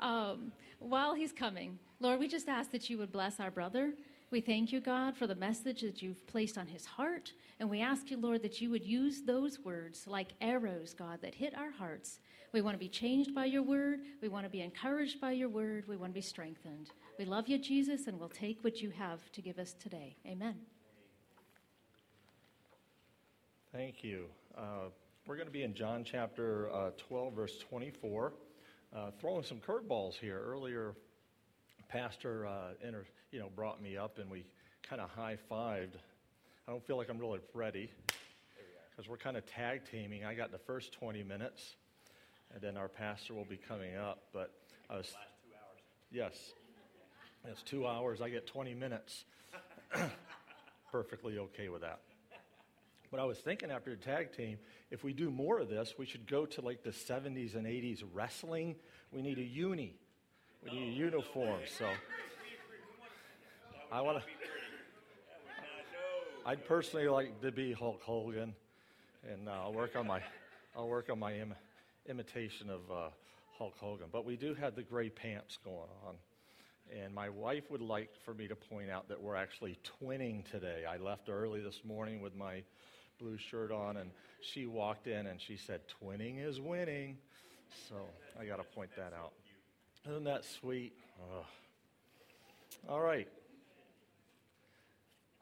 um, while he's coming, Lord, we just ask that you would bless our brother. We thank you, God, for the message that you've placed on his heart. And we ask you, Lord, that you would use those words like arrows, God, that hit our hearts. We want to be changed by your word. We want to be encouraged by your word. We want to be strengthened. We love you, Jesus, and we'll take what you have to give us today. Amen. Thank you. Uh, we're going to be in John chapter uh, 12, verse 24. Uh, throwing some curveballs here. Earlier, Pastor uh, inter, you know, brought me up and we kind of high fived. I don't feel like I'm really ready because we're kind of tag teaming. I got the first 20 minutes, and then our pastor will be coming up. But I was. Last two hours. Yes. It's two hours. I get 20 minutes. Perfectly okay with that. But I was thinking after the tag team, if we do more of this, we should go to like the 70s and 80s wrestling. We need a uni. We need a uniform. So I want to. I'd personally like to be Hulk Hogan, and uh, I'll work on my, I'll work on my Im- imitation of uh, Hulk Hogan. But we do have the gray pants going on, and my wife would like for me to point out that we're actually twinning today. I left early this morning with my blue shirt on, and she walked in and she said, Twinning is winning. So I got to point that out. Isn't that sweet? Ugh. All right.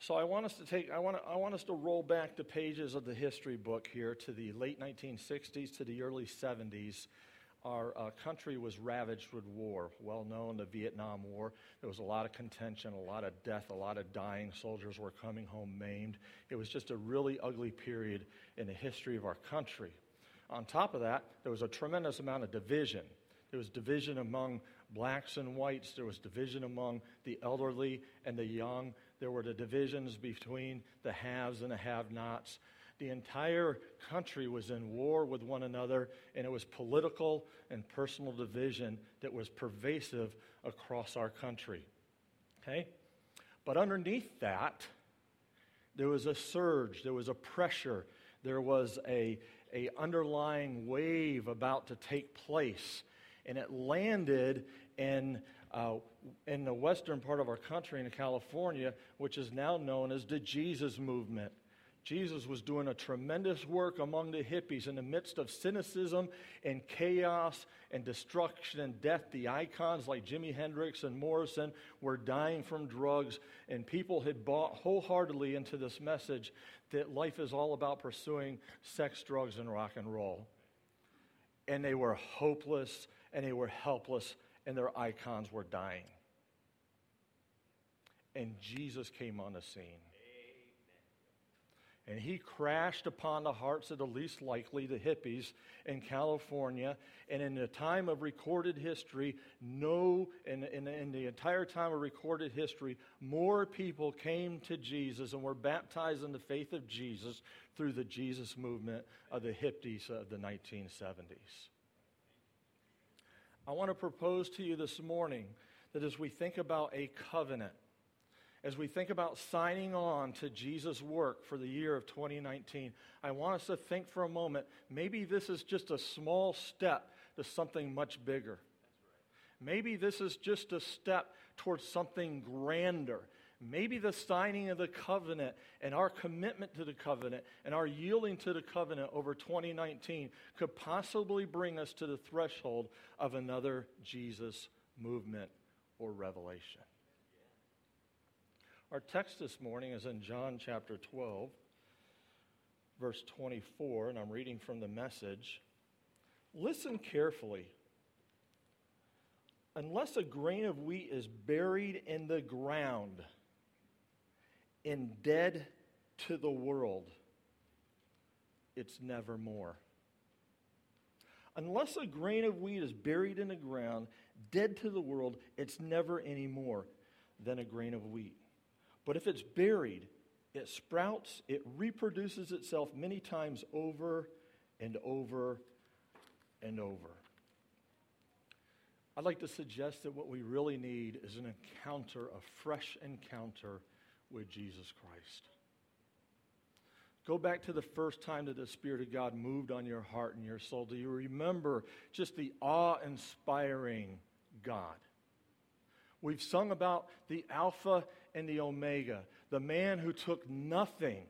So I want us to take, I want, to, I want us to roll back the pages of the history book here to the late 1960s to the early 70s our uh, country was ravaged with war. Well known, the Vietnam War. There was a lot of contention, a lot of death, a lot of dying. Soldiers were coming home maimed. It was just a really ugly period in the history of our country. On top of that, there was a tremendous amount of division. There was division among blacks and whites. There was division among the elderly and the young. There were the divisions between the haves and the have nots. The entire country was in war with one another, and it was political and personal division that was pervasive across our country. Okay? But underneath that, there was a surge, there was a pressure, there was a, a underlying wave about to take place. And it landed in, uh, in the western part of our country, in California, which is now known as the Jesus movement. Jesus was doing a tremendous work among the hippies in the midst of cynicism and chaos and destruction and death. The icons like Jimi Hendrix and Morrison were dying from drugs, and people had bought wholeheartedly into this message that life is all about pursuing sex, drugs, and rock and roll. And they were hopeless and they were helpless, and their icons were dying. And Jesus came on the scene. And he crashed upon the hearts of the least likely, the hippies in California. And in the time of recorded history, no, in, in, in, the entire time of recorded history, more people came to Jesus and were baptized in the faith of Jesus through the Jesus movement of the hippies of the 1970s. I want to propose to you this morning that as we think about a covenant, as we think about signing on to Jesus' work for the year of 2019, I want us to think for a moment maybe this is just a small step to something much bigger. Maybe this is just a step towards something grander. Maybe the signing of the covenant and our commitment to the covenant and our yielding to the covenant over 2019 could possibly bring us to the threshold of another Jesus movement or revelation. Our text this morning is in John chapter 12, verse 24, and I'm reading from the message. Listen carefully. Unless a grain of wheat is buried in the ground and dead to the world, it's never more. Unless a grain of wheat is buried in the ground, dead to the world, it's never any more than a grain of wheat. But if it's buried, it sprouts, it reproduces itself many times over and over and over. I'd like to suggest that what we really need is an encounter, a fresh encounter with Jesus Christ. Go back to the first time that the Spirit of God moved on your heart and your soul. Do you remember just the awe inspiring God. We've sung about the Alpha and the Omega, the man who took nothing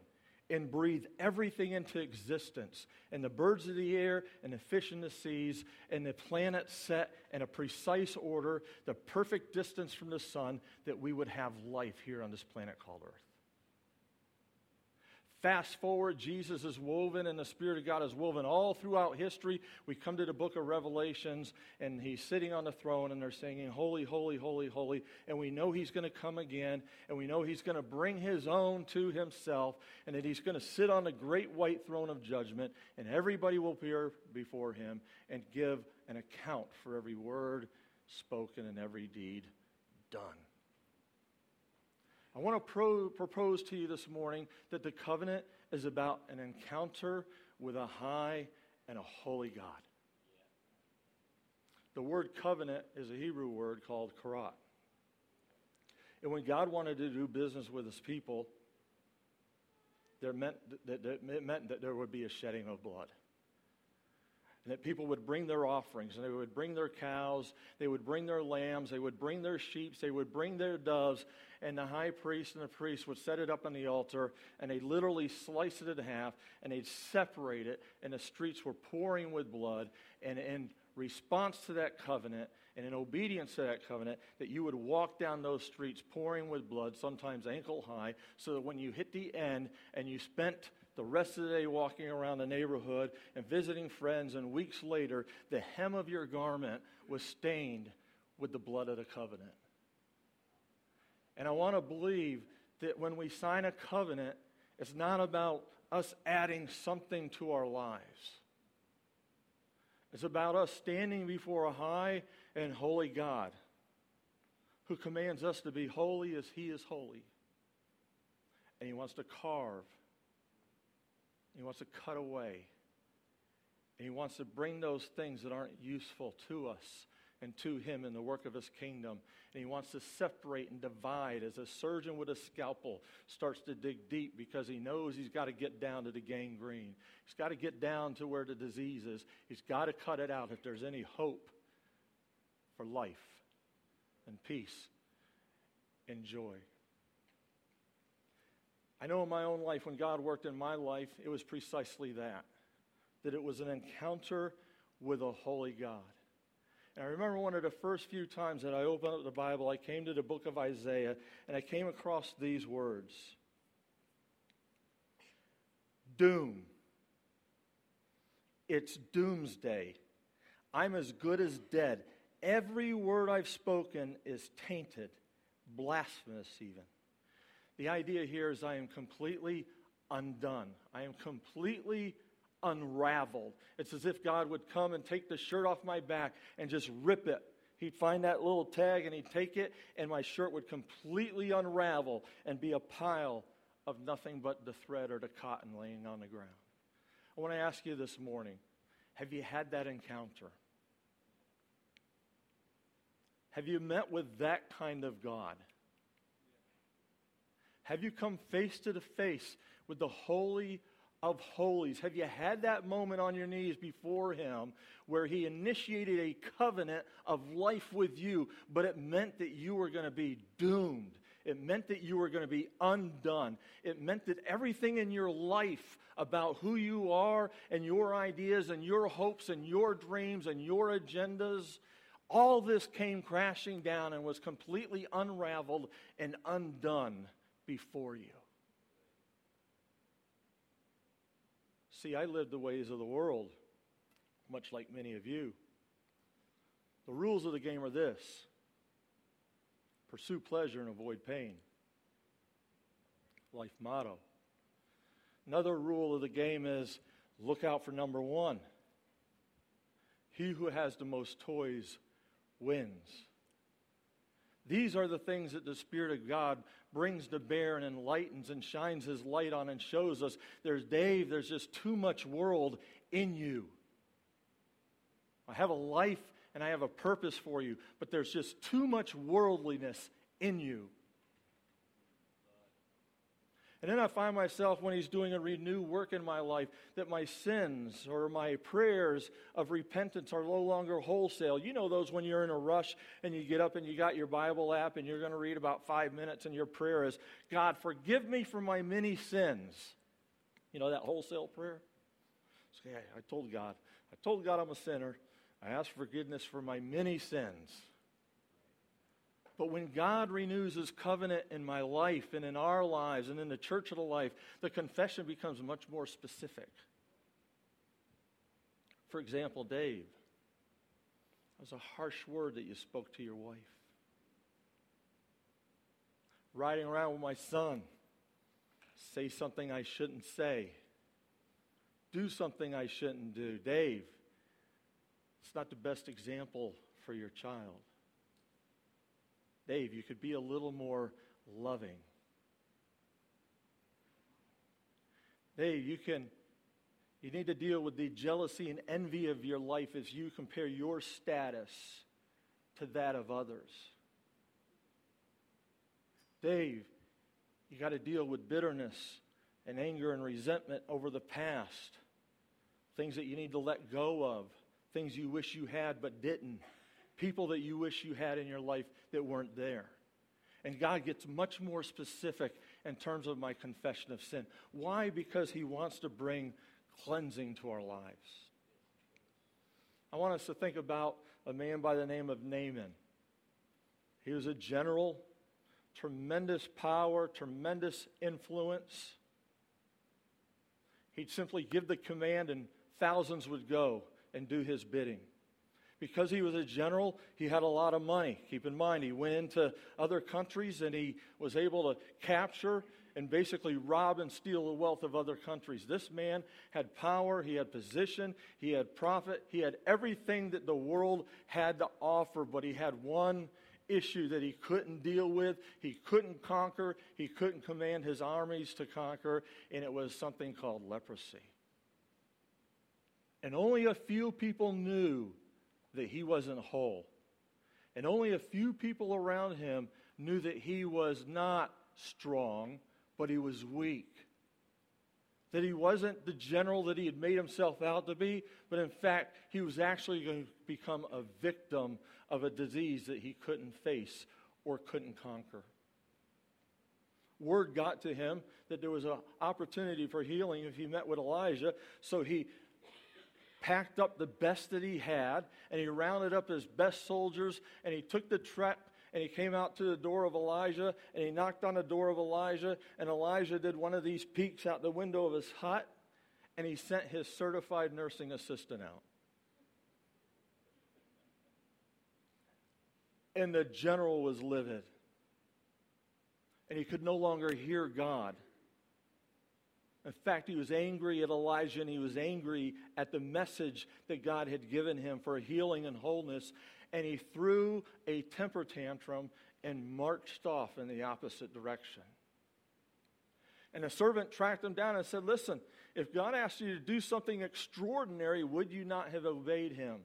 and breathed everything into existence, and the birds of the air, and the fish in the seas, and the planets set in a precise order, the perfect distance from the sun, that we would have life here on this planet called Earth. Fast forward, Jesus is woven and the Spirit of God is woven all throughout history. We come to the book of Revelations and he's sitting on the throne and they're singing, Holy, Holy, Holy, Holy. And we know he's going to come again and we know he's going to bring his own to himself and that he's going to sit on the great white throne of judgment and everybody will appear before him and give an account for every word spoken and every deed done. I want to pro- propose to you this morning that the covenant is about an encounter with a high and a holy God. The word covenant is a Hebrew word called karat. And when God wanted to do business with his people, there meant that, it meant that there would be a shedding of blood and that people would bring their offerings and they would bring their cows, they would bring their lambs, they would bring their sheep, they would bring their doves, and the high priest and the priest would set it up on the altar and they literally slice it in half and they'd separate it, and the streets were pouring with blood. And in response to that covenant and in obedience to that covenant, that you would walk down those streets pouring with blood, sometimes ankle high, so that when you hit the end and you spent the rest of the day walking around the neighborhood and visiting friends, and weeks later, the hem of your garment was stained with the blood of the covenant. And I want to believe that when we sign a covenant, it's not about us adding something to our lives. It's about us standing before a high and holy God who commands us to be holy as He is holy. And He wants to carve he wants to cut away. And he wants to bring those things that aren't useful to us and to him in the work of his kingdom. And he wants to separate and divide as a surgeon with a scalpel starts to dig deep because he knows he's got to get down to the gangrene. He's got to get down to where the disease is. He's got to cut it out if there's any hope for life and peace and joy. I know in my own life, when God worked in my life, it was precisely that that it was an encounter with a holy God. And I remember one of the first few times that I opened up the Bible, I came to the book of Isaiah and I came across these words Doom. It's doomsday. I'm as good as dead. Every word I've spoken is tainted, blasphemous even. The idea here is I am completely undone. I am completely unraveled. It's as if God would come and take the shirt off my back and just rip it. He'd find that little tag and he'd take it, and my shirt would completely unravel and be a pile of nothing but the thread or the cotton laying on the ground. I want to ask you this morning have you had that encounter? Have you met with that kind of God? Have you come face to face with the Holy of Holies? Have you had that moment on your knees before Him where He initiated a covenant of life with you, but it meant that you were going to be doomed? It meant that you were going to be undone. It meant that everything in your life about who you are and your ideas and your hopes and your dreams and your agendas, all this came crashing down and was completely unraveled and undone before you. See, I live the ways of the world, much like many of you. The rules of the game are this pursue pleasure and avoid pain. Life motto. Another rule of the game is look out for number one. He who has the most toys wins. These are the things that the Spirit of God brings to bear and enlightens and shines His light on and shows us. There's Dave, there's just too much world in you. I have a life and I have a purpose for you, but there's just too much worldliness in you. And then I find myself, when He's doing a renewed work in my life, that my sins or my prayers of repentance are no longer wholesale. You know those when you're in a rush and you get up and you got your Bible app and you're going to read about five minutes and your prayer is, God, forgive me for my many sins. You know that wholesale prayer? Yeah, I told God, I told God I'm a sinner. I ask forgiveness for my many sins. But when God renews his covenant in my life and in our lives and in the church of the life, the confession becomes much more specific. For example, Dave, that was a harsh word that you spoke to your wife. Riding around with my son, say something I shouldn't say, do something I shouldn't do. Dave, it's not the best example for your child. Dave, you could be a little more loving. Dave, you can you need to deal with the jealousy and envy of your life as you compare your status to that of others. Dave, you got to deal with bitterness and anger and resentment over the past. Things that you need to let go of, things you wish you had but didn't people that you wish you had in your life that weren't there. And God gets much more specific in terms of my confession of sin. Why? Because He wants to bring cleansing to our lives. I want us to think about a man by the name of Naaman. He was a general, tremendous power, tremendous influence. He'd simply give the command, and thousands would go and do his bidding. Because he was a general, he had a lot of money. Keep in mind, he went into other countries and he was able to capture and basically rob and steal the wealth of other countries. This man had power, he had position, he had profit, he had everything that the world had to offer, but he had one issue that he couldn't deal with, he couldn't conquer, he couldn't command his armies to conquer, and it was something called leprosy. And only a few people knew that he wasn't whole. And only a few people around him knew that he was not strong, but he was weak. That he wasn't the general that he had made himself out to be, but in fact, he was actually going to become a victim of a disease that he couldn't face or couldn't conquer. Word got to him that there was an opportunity for healing if he met with Elijah, so he packed up the best that he had, and he rounded up his best soldiers, and he took the trap and he came out to the door of Elijah and he knocked on the door of Elijah and Elijah did one of these peeks out the window of his hut and he sent his certified nursing assistant out. And the general was livid. And he could no longer hear God. In fact, he was angry at Elijah and he was angry at the message that God had given him for healing and wholeness. And he threw a temper tantrum and marched off in the opposite direction. And the servant tracked him down and said, Listen, if God asked you to do something extraordinary, would you not have obeyed him?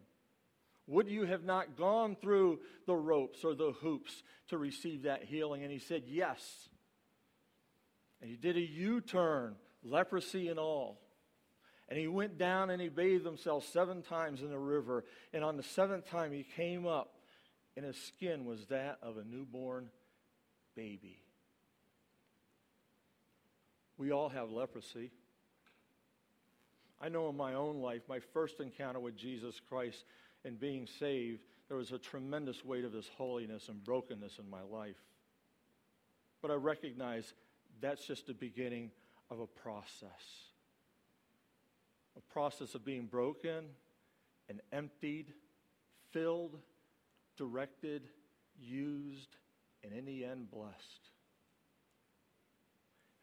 Would you have not gone through the ropes or the hoops to receive that healing? And he said, Yes. And he did a U turn leprosy and all. And he went down and he bathed himself seven times in the river. And on the seventh time, he came up, and his skin was that of a newborn baby. We all have leprosy. I know in my own life, my first encounter with Jesus Christ and being saved, there was a tremendous weight of his holiness and brokenness in my life. But I recognize that's just the beginning of a process a process of being broken and emptied, filled, directed, used, and in the end, blessed.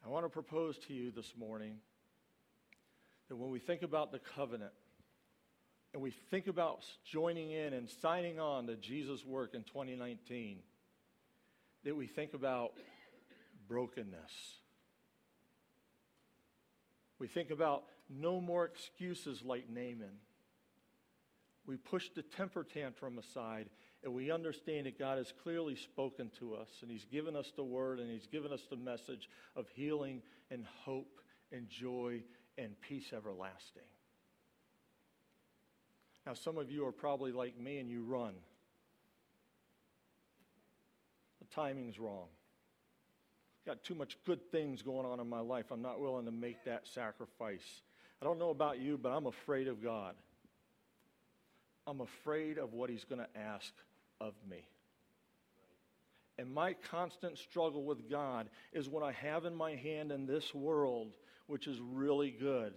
I want to propose to you this morning that when we think about the covenant and we think about joining in and signing on to Jesus' work in 2019, that we think about brokenness we think about no more excuses like Naaman. We push the temper tantrum aside and we understand that God has clearly spoken to us, and He's given us the word, and He's given us the message of healing and hope and joy and peace everlasting. Now, some of you are probably like me and you run. The timing's wrong. Got too much good things going on in my life. I'm not willing to make that sacrifice. I don't know about you, but I'm afraid of God. I'm afraid of what He's going to ask of me. And my constant struggle with God is what I have in my hand in this world, which is really good,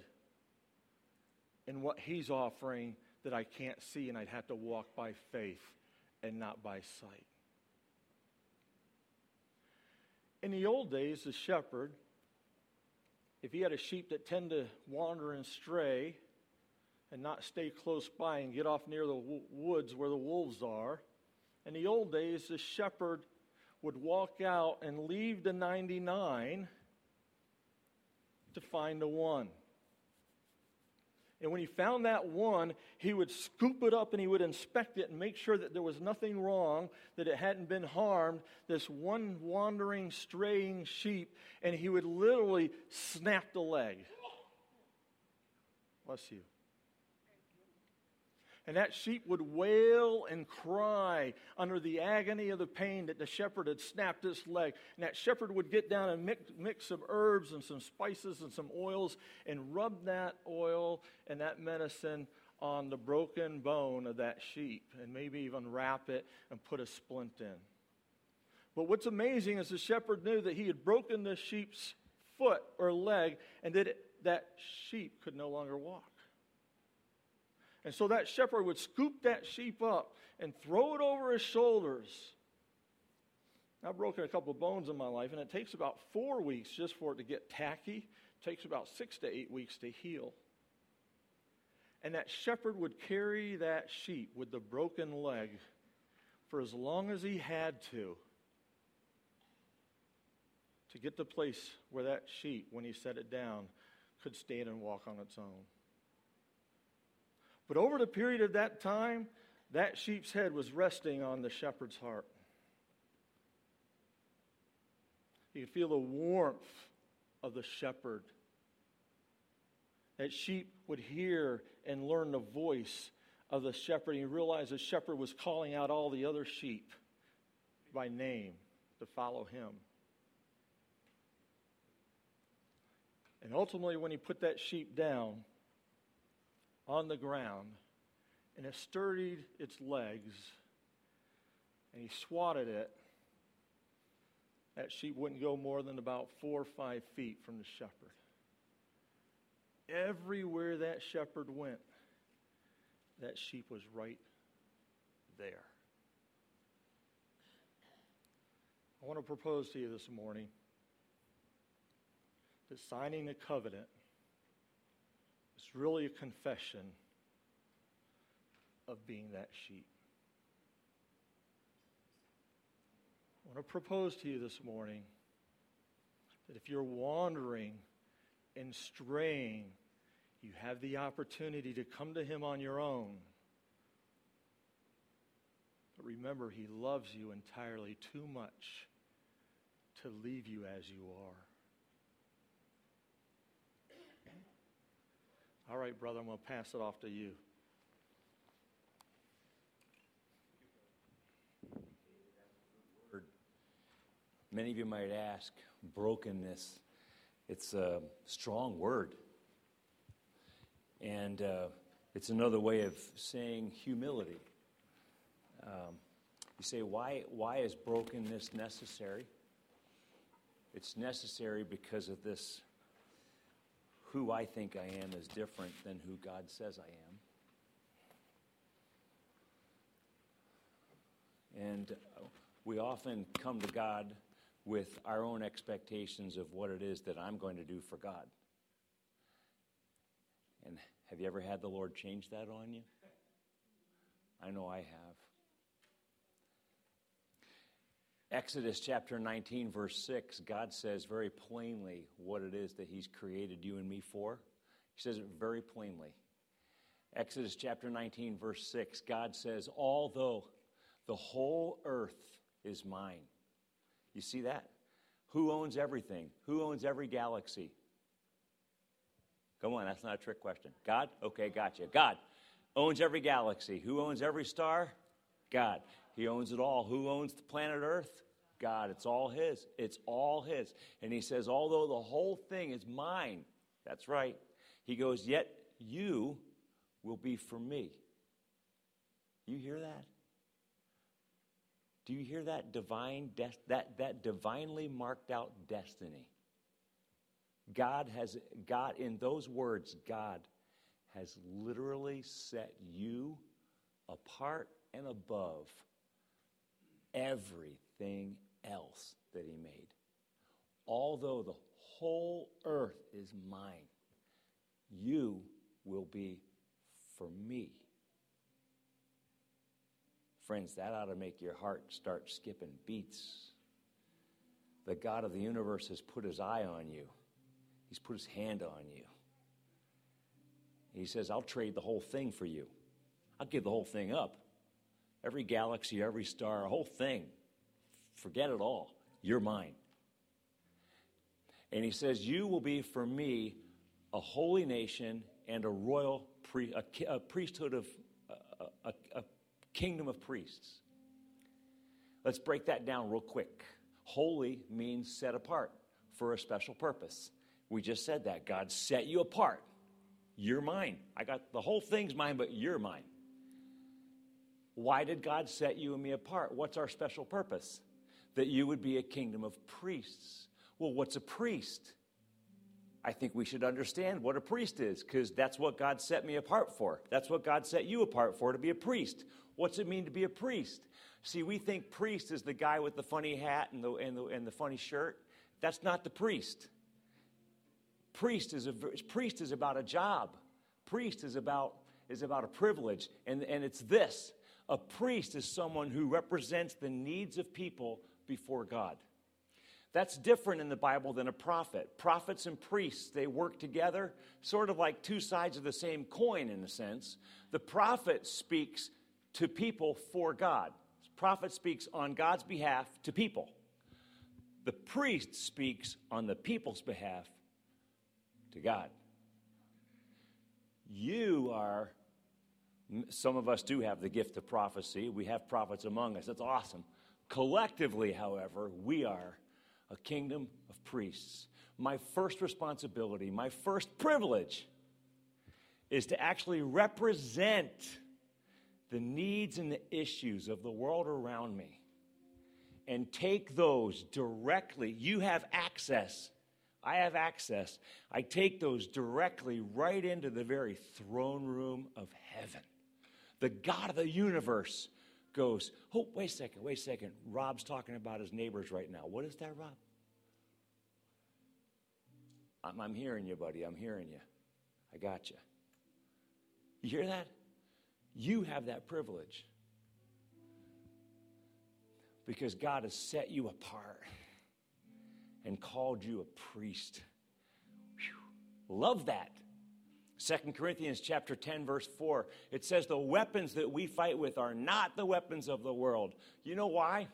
and what He's offering that I can't see, and I'd have to walk by faith and not by sight. In the old days, the shepherd, if he had a sheep that tend to wander and stray and not stay close by and get off near the woods where the wolves are, in the old days, the shepherd would walk out and leave the 99 to find the one. And when he found that one, he would scoop it up and he would inspect it and make sure that there was nothing wrong, that it hadn't been harmed, this one wandering, straying sheep, and he would literally snap the leg. Bless you. And that sheep would wail and cry under the agony of the pain that the shepherd had snapped its leg. And that shepherd would get down and mix, mix some herbs and some spices and some oils and rub that oil and that medicine on the broken bone of that sheep and maybe even wrap it and put a splint in. But what's amazing is the shepherd knew that he had broken the sheep's foot or leg and that it, that sheep could no longer walk. And so that shepherd would scoop that sheep up and throw it over his shoulders. I've broken a couple of bones in my life, and it takes about four weeks just for it to get tacky. It takes about six to eight weeks to heal. And that shepherd would carry that sheep with the broken leg for as long as he had to to get the place where that sheep, when he set it down, could stand and walk on its own. But over the period of that time, that sheep's head was resting on the shepherd's heart. You could feel the warmth of the shepherd. That sheep would hear and learn the voice of the shepherd. And realize the shepherd was calling out all the other sheep by name to follow him. And ultimately, when he put that sheep down, on the ground and it sturdied its legs and he swatted it, that sheep wouldn't go more than about four or five feet from the shepherd. Everywhere that shepherd went, that sheep was right there. I want to propose to you this morning that signing the covenant it's really a confession of being that sheep. I want to propose to you this morning that if you're wandering and straying, you have the opportunity to come to Him on your own. But remember, He loves you entirely too much to leave you as you are. All right, brother, I'm going to pass it off to you. Many of you might ask, brokenness, it's a strong word. And uh, it's another way of saying humility. Um, you say, why, why is brokenness necessary? It's necessary because of this who I think I am is different than who God says I am. And we often come to God with our own expectations of what it is that I'm going to do for God. And have you ever had the Lord change that on you? I know I have. Exodus chapter 19, verse 6, God says very plainly what it is that He's created you and me for. He says it very plainly. Exodus chapter 19, verse 6, God says, Although The whole earth is mine. You see that? Who owns everything? Who owns every galaxy? Come on, that's not a trick question. God? Okay, gotcha. God owns every galaxy. Who owns every star? God. He owns it all. Who owns the planet Earth? God. It's all His. It's all His. And He says, although the whole thing is mine, that's right. He goes, yet you will be for me. You hear that? Do you hear that divine des- that, that divinely marked out destiny? God has God in those words, God has literally set you apart and above everything else that he made. Although the whole earth is mine, you will be for me. Friends, that ought to make your heart start skipping beats. The God of the universe has put his eye on you, he's put his hand on you. He says, I'll trade the whole thing for you. I'll give the whole thing up. Every galaxy, every star, a whole thing. Forget it all. You're mine. And he says, You will be for me a holy nation and a royal pre- a, a priesthood of a, a, a kingdom of priests. Let's break that down real quick. Holy means set apart for a special purpose. We just said that. God set you apart. You're mine. I got the whole thing's mine, but you're mine. Why did God set you and me apart? What's our special purpose? That you would be a kingdom of priests. Well, what's a priest? I think we should understand what a priest is because that's what God set me apart for. That's what God set you apart for to be a priest. What's it mean to be a priest? See, we think priest is the guy with the funny hat and the, and the, and the funny shirt. That's not the priest. Priest is, a, priest is about a job. Priest is about, is about a privilege. And, and it's this a priest is someone who represents the needs of people before God. That's different in the Bible than a prophet. Prophets and priests, they work together, sort of like two sides of the same coin in a sense. The prophet speaks to people for God. The prophet speaks on God's behalf to people. The priest speaks on the people's behalf to God. You are, some of us do have the gift of prophecy. We have prophets among us. That's awesome. Collectively, however, we are a kingdom of priests. My first responsibility, my first privilege is to actually represent the needs and the issues of the world around me and take those directly. You have access. I have access. I take those directly right into the very throne room of heaven. The God of the universe goes, Oh, wait a second, wait a second. Rob's talking about his neighbors right now. What is that, Rob? I'm, I'm hearing you, buddy. I'm hearing you. I got you. You hear that? You have that privilege because God has set you apart and called you a priest. Whew. Love that. Second Corinthians chapter 10 verse 4 it says the weapons that we fight with are not the weapons of the world. You know why?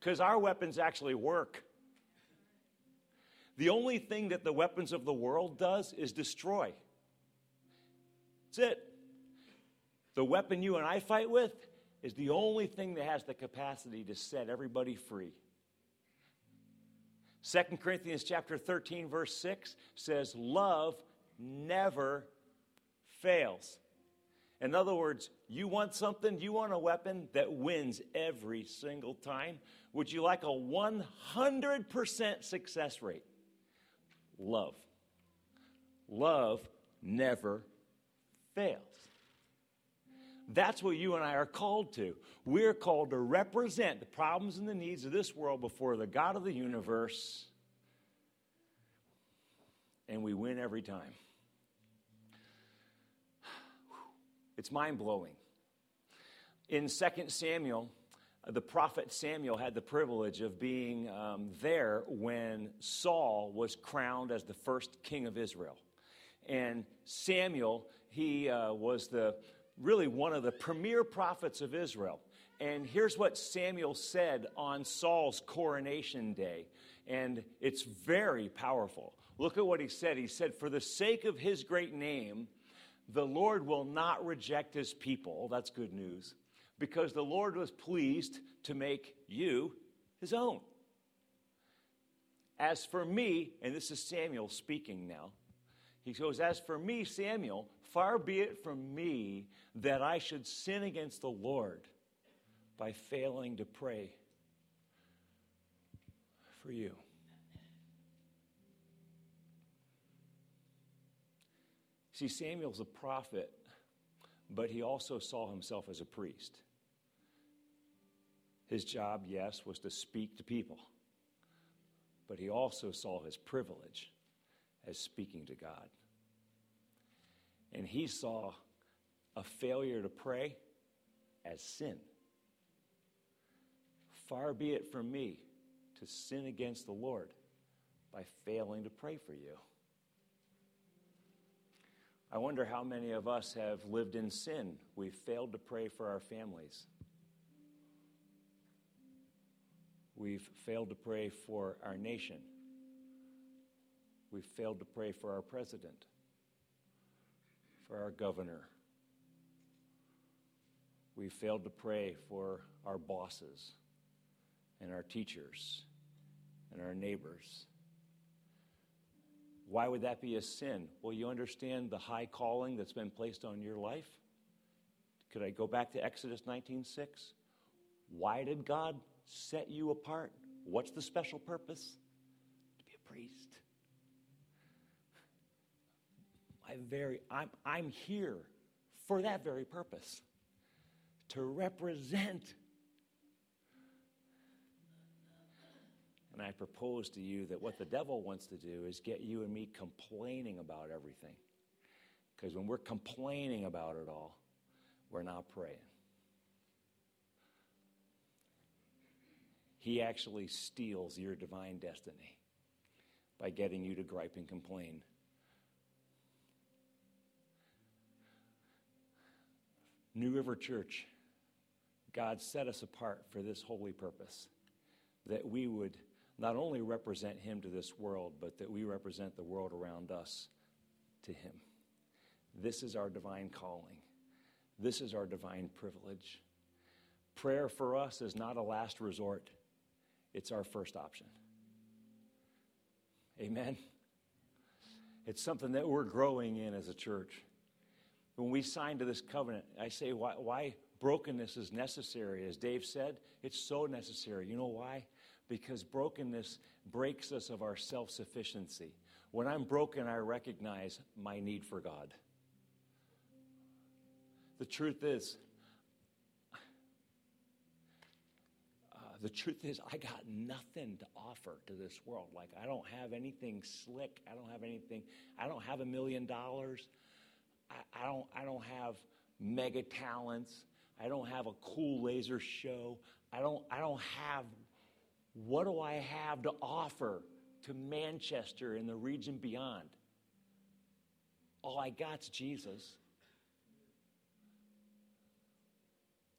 Cuz our weapons actually work. The only thing that the weapons of the world does is destroy. That's it. The weapon you and I fight with is the only thing that has the capacity to set everybody free. 2 Corinthians chapter 13 verse 6 says love never fails. In other words, you want something, you want a weapon that wins every single time. Would you like a 100% success rate? love. Love never fails. That's what you and I are called to. We're called to represent the problems and the needs of this world before the God of the universe, and we win every time. It's mind blowing. In 2 Samuel, the prophet Samuel had the privilege of being um, there when Saul was crowned as the first king of Israel. And Samuel, he uh, was the really one of the premier prophets of Israel. And here's what Samuel said on Saul's coronation day. And it's very powerful. Look at what he said. He said, For the sake of his great name, the Lord will not reject his people. That's good news. Because the Lord was pleased to make you his own. As for me, and this is Samuel speaking now, he goes, As for me, Samuel, far be it from me that I should sin against the Lord by failing to pray for you. See, Samuel's a prophet, but he also saw himself as a priest. His job, yes, was to speak to people, but he also saw his privilege as speaking to God. And he saw a failure to pray as sin. Far be it from me to sin against the Lord by failing to pray for you. I wonder how many of us have lived in sin. We've failed to pray for our families. We've failed to pray for our nation. We've failed to pray for our president, for our governor. We've failed to pray for our bosses and our teachers and our neighbors. Why would that be a sin? Well, you understand the high calling that's been placed on your life? Could I go back to Exodus 19:6? Why did God set you apart? What's the special purpose? To be a priest. I very I'm I'm here for that very purpose. To represent And I propose to you that what the devil wants to do is get you and me complaining about everything. Because when we're complaining about it all, we're not praying. He actually steals your divine destiny by getting you to gripe and complain. New River Church, God set us apart for this holy purpose that we would not only represent Him to this world, but that we represent the world around us to Him. This is our divine calling. This is our divine privilege. Prayer for us is not a last resort, it's our first option. Amen. It's something that we're growing in as a church. When we signed to this covenant, I say, why, why brokenness is necessary? As Dave said, it's so necessary. You know why? Because brokenness breaks us of our self sufficiency. When I'm broken, I recognize my need for God. The truth is, uh, the truth is, I got nothing to offer to this world. Like, I don't have anything slick. I don't have anything. I don't have a million dollars. I, I don't. I don't have mega talents. I don't have a cool laser show. I don't. I don't have what do I have to offer to Manchester and the region beyond? All I got's Jesus.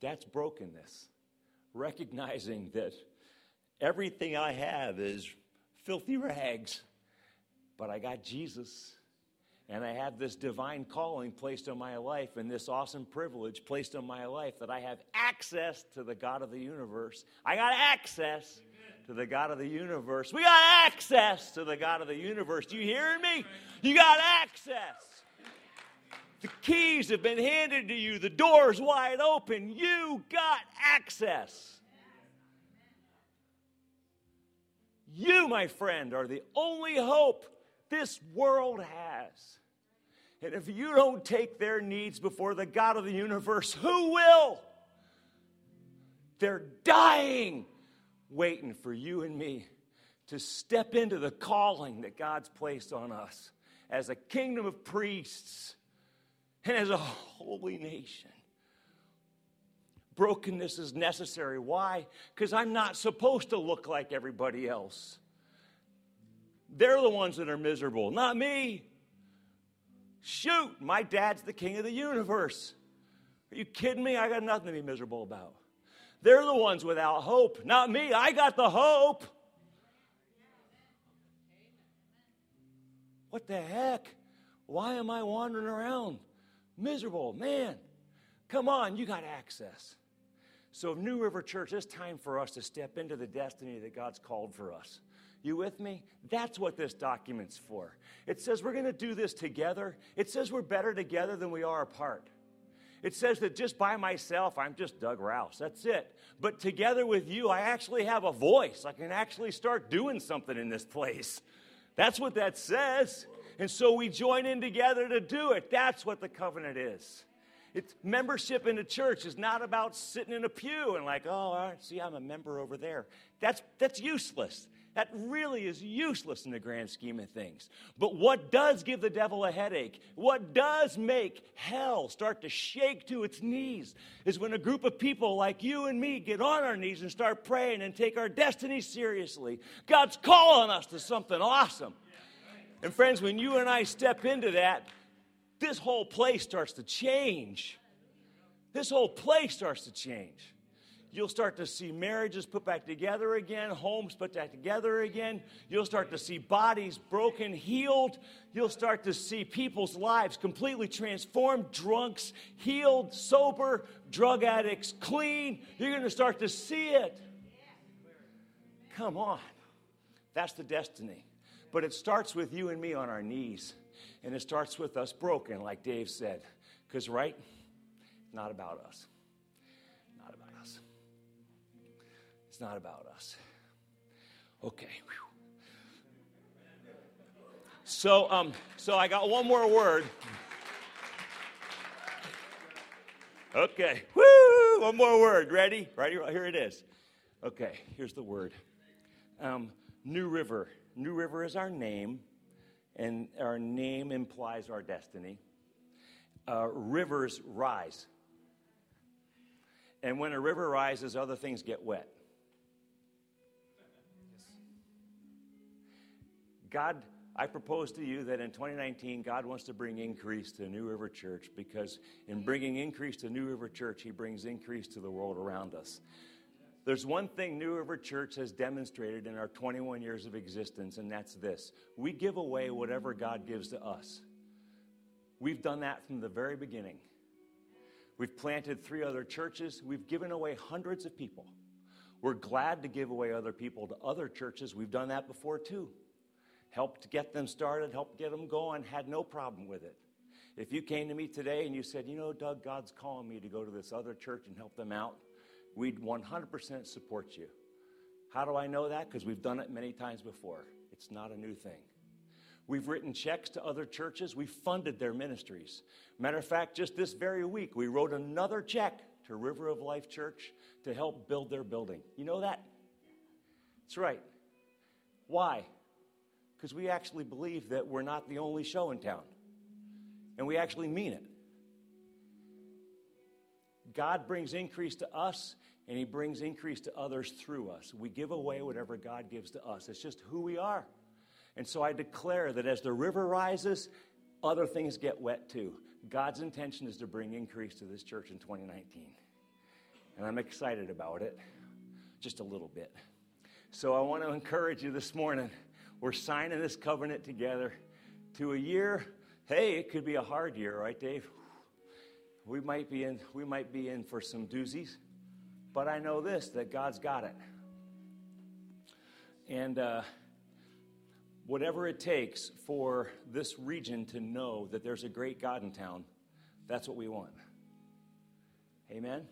That's brokenness. Recognizing that everything I have is filthy rags, but I got Jesus. And I have this divine calling placed on my life and this awesome privilege placed on my life that I have access to the God of the universe. I got access to the God of the universe. We got access to the God of the universe. You hear me? You got access. The keys have been handed to you, the door's wide open. You got access. You, my friend, are the only hope this world has. And if you don't take their needs before the God of the universe, who will? They're dying waiting for you and me to step into the calling that God's placed on us as a kingdom of priests and as a holy nation. Brokenness is necessary. Why? Because I'm not supposed to look like everybody else. They're the ones that are miserable, not me. Shoot, my dad's the king of the universe. Are you kidding me? I got nothing to be miserable about. They're the ones without hope, not me. I got the hope. What the heck? Why am I wandering around? Miserable, man. Come on, you got access. So, New River Church, it's time for us to step into the destiny that God's called for us. You with me? That's what this document's for. It says we're going to do this together. It says we're better together than we are apart. It says that just by myself, I'm just Doug Rouse. That's it. But together with you, I actually have a voice. I can actually start doing something in this place. That's what that says. And so we join in together to do it. That's what the covenant is. It's, membership in the church is not about sitting in a pew and like, oh, see, I'm a member over there. That's, that's useless. That really is useless in the grand scheme of things. But what does give the devil a headache, what does make hell start to shake to its knees, is when a group of people like you and me get on our knees and start praying and take our destiny seriously. God's calling us to something awesome. And friends, when you and I step into that, this whole place starts to change. This whole place starts to change. You'll start to see marriages put back together again, homes put back together again. You'll start to see bodies broken, healed. You'll start to see people's lives completely transformed, drunks healed, sober, drug addicts clean. You're going to start to see it. Come on. That's the destiny. But it starts with you and me on our knees. And it starts with us broken, like Dave said. Because, right? Not about us. It's not about us. Okay. So, um, so I got one more word. Okay. Woo! One more word. Ready? Ready? Here it is. Okay. Here's the word. Um, New River. New River is our name, and our name implies our destiny. Uh, rivers rise. And when a river rises, other things get wet. God, I propose to you that in 2019, God wants to bring increase to New River Church because in bringing increase to New River Church, He brings increase to the world around us. There's one thing New River Church has demonstrated in our 21 years of existence, and that's this we give away whatever God gives to us. We've done that from the very beginning. We've planted three other churches, we've given away hundreds of people. We're glad to give away other people to other churches. We've done that before too helped get them started, helped get them going, had no problem with it. If you came to me today and you said, you know, Doug, God's calling me to go to this other church and help them out, we'd 100% support you. How do I know that? Because we've done it many times before. It's not a new thing. We've written checks to other churches. We've funded their ministries. Matter of fact, just this very week, we wrote another check to River of Life Church to help build their building. You know that? That's right. Why? Because we actually believe that we're not the only show in town. And we actually mean it. God brings increase to us, and He brings increase to others through us. We give away whatever God gives to us. It's just who we are. And so I declare that as the river rises, other things get wet too. God's intention is to bring increase to this church in 2019. And I'm excited about it, just a little bit. So I want to encourage you this morning we're signing this covenant together to a year. Hey, it could be a hard year, right, Dave? We might be in, we might be in for some doozies, but I know this that God's got it. And uh, whatever it takes for this region to know that there's a great God in town, that's what we want. Amen?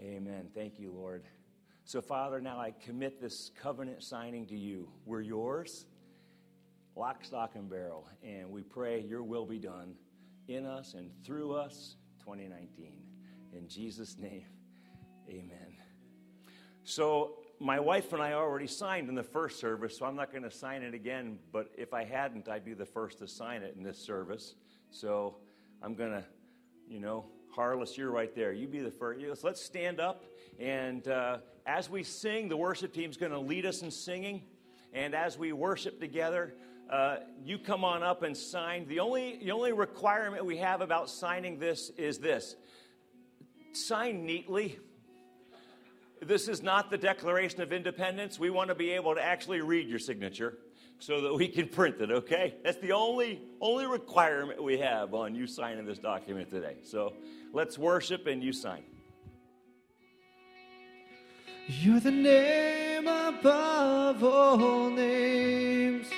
Amen. Thank you, Lord. So, Father, now I commit this covenant signing to you. We're yours, lock, stock, and barrel. And we pray your will be done in us and through us 2019. In Jesus' name, amen. So, my wife and I already signed in the first service, so I'm not going to sign it again. But if I hadn't, I'd be the first to sign it in this service. So, I'm going to, you know, Harless, you're right there. You be the first. Let's stand up. And uh, as we sing, the worship team's going to lead us in singing. And as we worship together, uh, you come on up and sign. The only, the only requirement we have about signing this is this sign neatly. This is not the Declaration of Independence. We want to be able to actually read your signature so that we can print it, okay? That's the only, only requirement we have on you signing this document today. So let's worship and you sign. You're the name above all names.